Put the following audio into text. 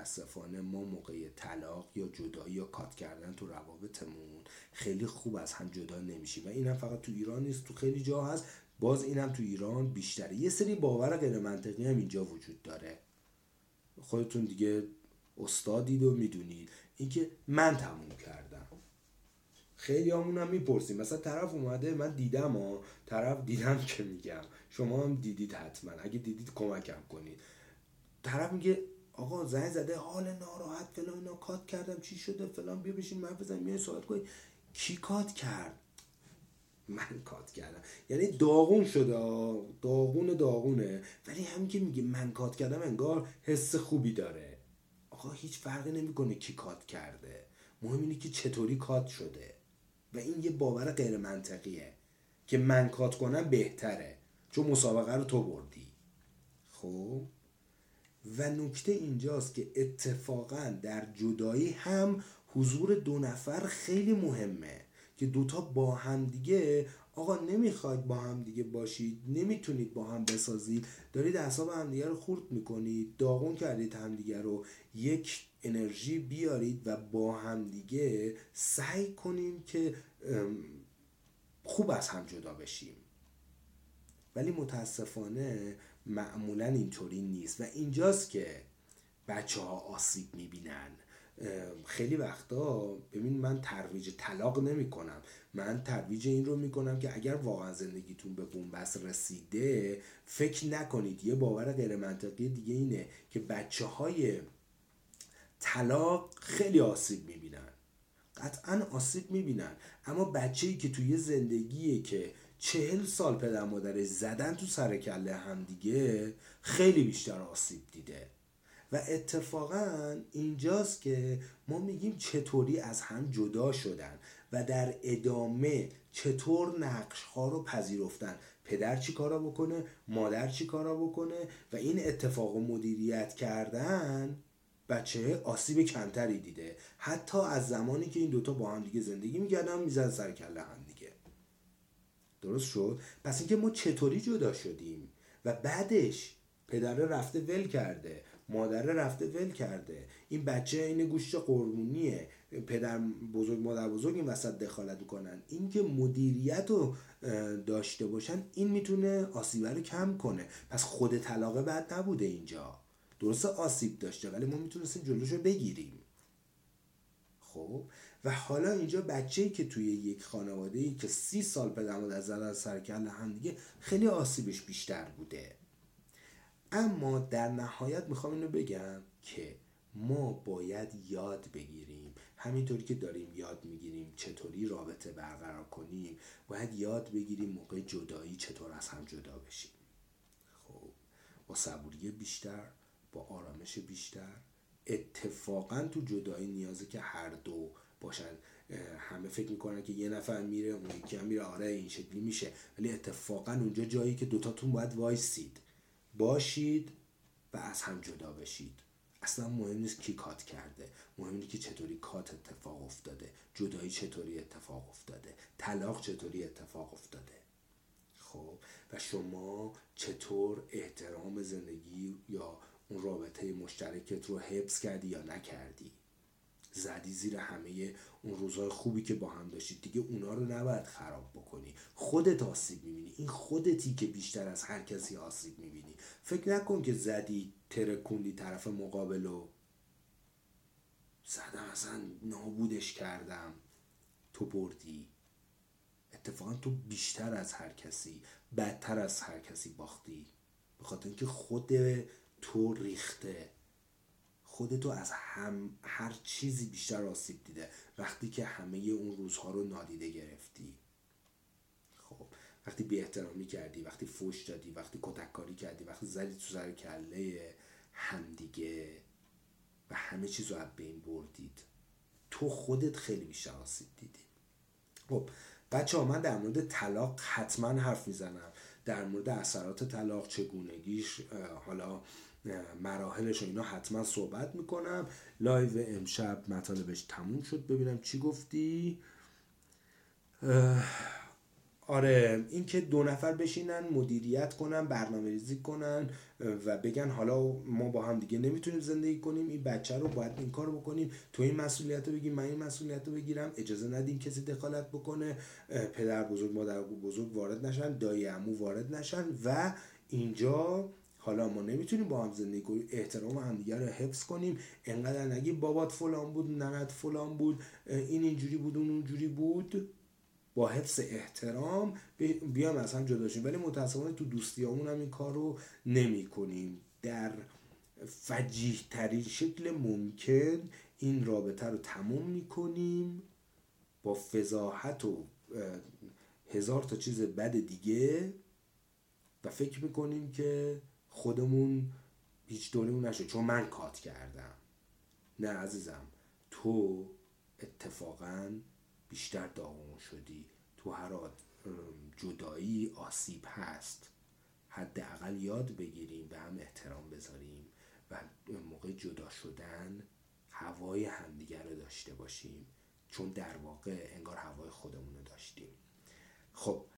متاسفانه ما موقع طلاق یا جدایی یا کات کردن تو روابطمون خیلی خوب از هم جدا نمیشیم. و اینم فقط تو ایران نیست تو خیلی جا هست. باز اینم تو ایران بیشتره. یه سری باور غیر منطقی هم اینجا وجود داره. خودتون دیگه استادید و می‌دونید. اینکه من تموم کردم. خیلی همون هم می‌پرسیم. مثلا طرف اومده من دیدم ها. طرف دیدم که میگم. شما هم دیدید حتما. اگه دیدید کمکم کنید. طرف میگه آقا زنگ زده حال ناراحت فلان اینا کات کردم چی شده فلان بیا بشین من بزنیم یه صحبت کنید کی کات کرد؟ من کات کردم. یعنی داغون شده داغون داغونه. ولی همین که میگه من کات کردم انگار حس خوبی داره. آقا هیچ فرقی نمی‌کنه کی کات کرده. مهم اینه که چطوری کات شده. و این یه باور غیر منطقیه که من کات کنم بهتره. چون مسابقه رو تو بردی. خب؟ و نکته اینجاست که اتفاقا در جدایی هم حضور دو نفر خیلی مهمه که دوتا با هم دیگه آقا نمی‌خواید با هم دیگه باشید نمی‌تونید با هم بسازید دارید اعصاب همدیگه رو خورد می‌کنید داغون کردید همدیگه رو یک انرژی بیارید و با همدیگه سعی کنیم که خوب از هم جدا بشیم. ولی متاسفانه معمولا اینطوری نیست. و اینجاست که بچه ها آسیب می‌بینن. خیلی وقتا ببین من ترویج طلاق نمی کنم من ترویج این رو می کنم که اگر واقعا زندگیتون به بنبست رسیده فکر نکنید. یه باور غیر منطقی دیگه اینه که بچه های طلاق خیلی آسیب می‌بینن. قطعا آسیب می‌بینن. اما بچه ای که توی زندگیه که چهل سال پدر مادرش زدن تو سر کله هم دیگه خیلی بیشتر آسیب دیده. و اتفاقا اینجاست که ما میگیم چطوری از هم جدا شدن و در ادامه چطور نقش ها رو پذیرفتن. پدر چی کارا بکنه؟ مادر چی کارا بکنه؟ و این اتفاق و مدیریت کردن بچه آسیب کمتری دیده. حتی از زمانی که این دوتا با هم دیگه زندگی میگردن میزن سر کله هم دیگه. درست شد؟ پس اینکه ما چطوری جدا شدیم؟ و بعدش پدر رفته ول کرده مادر رفته ول کرده. این بچه این گوشت قربونیه. پدر بزرگ مادر بزرگ این وسط دخالت می‌کنن. اینکه مدیریت رو داشته باشن این می‌تونه آسیب رو کم کنه. پس خود طلاقه بعد نبوده اینجا. درسته آسیب داشته ولی ما می‌تونستیم جلوش رو بگیریم. خب؟ و حالا اینجا بچه که توی یک خانواده ای که سی سال پدر مادر زدن سرکل هم دیگه خیلی آسیبش بیشتر بوده. اما در نهایت می‌خوام اینو بگم که ما باید یاد بگیریم. همینطوری که داریم یاد می‌گیریم چطوری رابطه برقرار کنیم باید یاد بگیریم موقع جدایی چطور از هم جدا بشیم. خب با صبوری بیشتر با آرامش بیشتر. اتفاقا تو جدایی نیازه که هر دو باشن. همه فکر می‌کنن که یه نفر میره اون یکی هم میره. آره این شکلی میشه. ولی اتفاقا اونجا جایی که دوتاتون باید وایسید. باشید و از هم جدا بشید. اصلا مهم نیست کی کات کرده. مهم اینه که چطوری کات اتفاق افتاده. جدایی چطوری اتفاق افتاده. طلاق چطوری اتفاق افتاده. خب و شما چطور احترام زندگی یا اون رابطه مشترکت رو حفظ کردی یا نکردی؟ زدی زیر همه اون روزهای خوبی که با هم داشتید دیگه اونا رو نباید خراب بکنی. خودت آسیب می‌بینی. این خودتی که بیشتر از هر کسی آسیب می‌بینی. فکر نکن که زدی ترکوندی طرف مقابل و زدم اصلا نابودش کردم. تو بردی. اتفاقا تو بیشتر از هر کسی بدتر از هر کسی باختی. به خاطر اینکه خود تو ریخته. خودتو از هم هر چیزی بیشتر آسیب دیده وقتی که همه اون روزها رو نادیده گرفتی. خب وقتی بی احترامی کردی وقتی فوش دادی وقتی کتککاری کردی وقتی زدی تو سر کله همدیگه و همه چیز رو از بین بردید تو خودت خیلی بیشتر آسیب دیدی. خب بچه ها من در مورد طلاق حتما حرف می‌زنم. در مورد اثرات طلاق چگونگیش حالا مراحلش و اینا حتما صحبت می‌کنم. live امشب مطالبش تموم شد ببینم چی گفتی. آره اینکه دو نفر بشینن مدیریت کنن برنامه ریزی کنن و بگن حالا ما با هم دیگه نمی‌تونیم زندگی کنیم این بچه رو باید این کار بکنیم. تو این مسئولیت رو بگیم من این مسئولیت رو بگیرم اجازه ندیم کسی دخالت بکنه. پدر بزرگ مادر بزرگ وارد نشن دایی عمو وارد نشن و اینجا حالا ما نمی‌تونیم با هم زندگی کنیم احترام همدیگه رو حفظ کنیم. انقدر نگیم بابات فلان بود ننت فلان بود این اینجوری بود اون اونجوری بود. با حفظ احترام بیام از هم جدا شیم. ولی متاسفانه تو دوستیامون هم این کار رو نمی کنیم در فجیح ترین شکل ممکن این رابطه رو تموم می کنیم با فضاحت و هزار تا چیز بد دیگه. و فکر می‌کنیم که خودمون هیچ دوریمون نشه چون من کات کردم. نه عزیزم. تو اتفاقا بیشتر داغون شدی. تو هر جدایی آسیب هست. حداقل یاد بگیریم به هم احترام بذاریم و موقع جدا شدن هوای همدیگر رو داشته باشیم. چون در واقع انگار هوای خودمون رو داشتیم. خب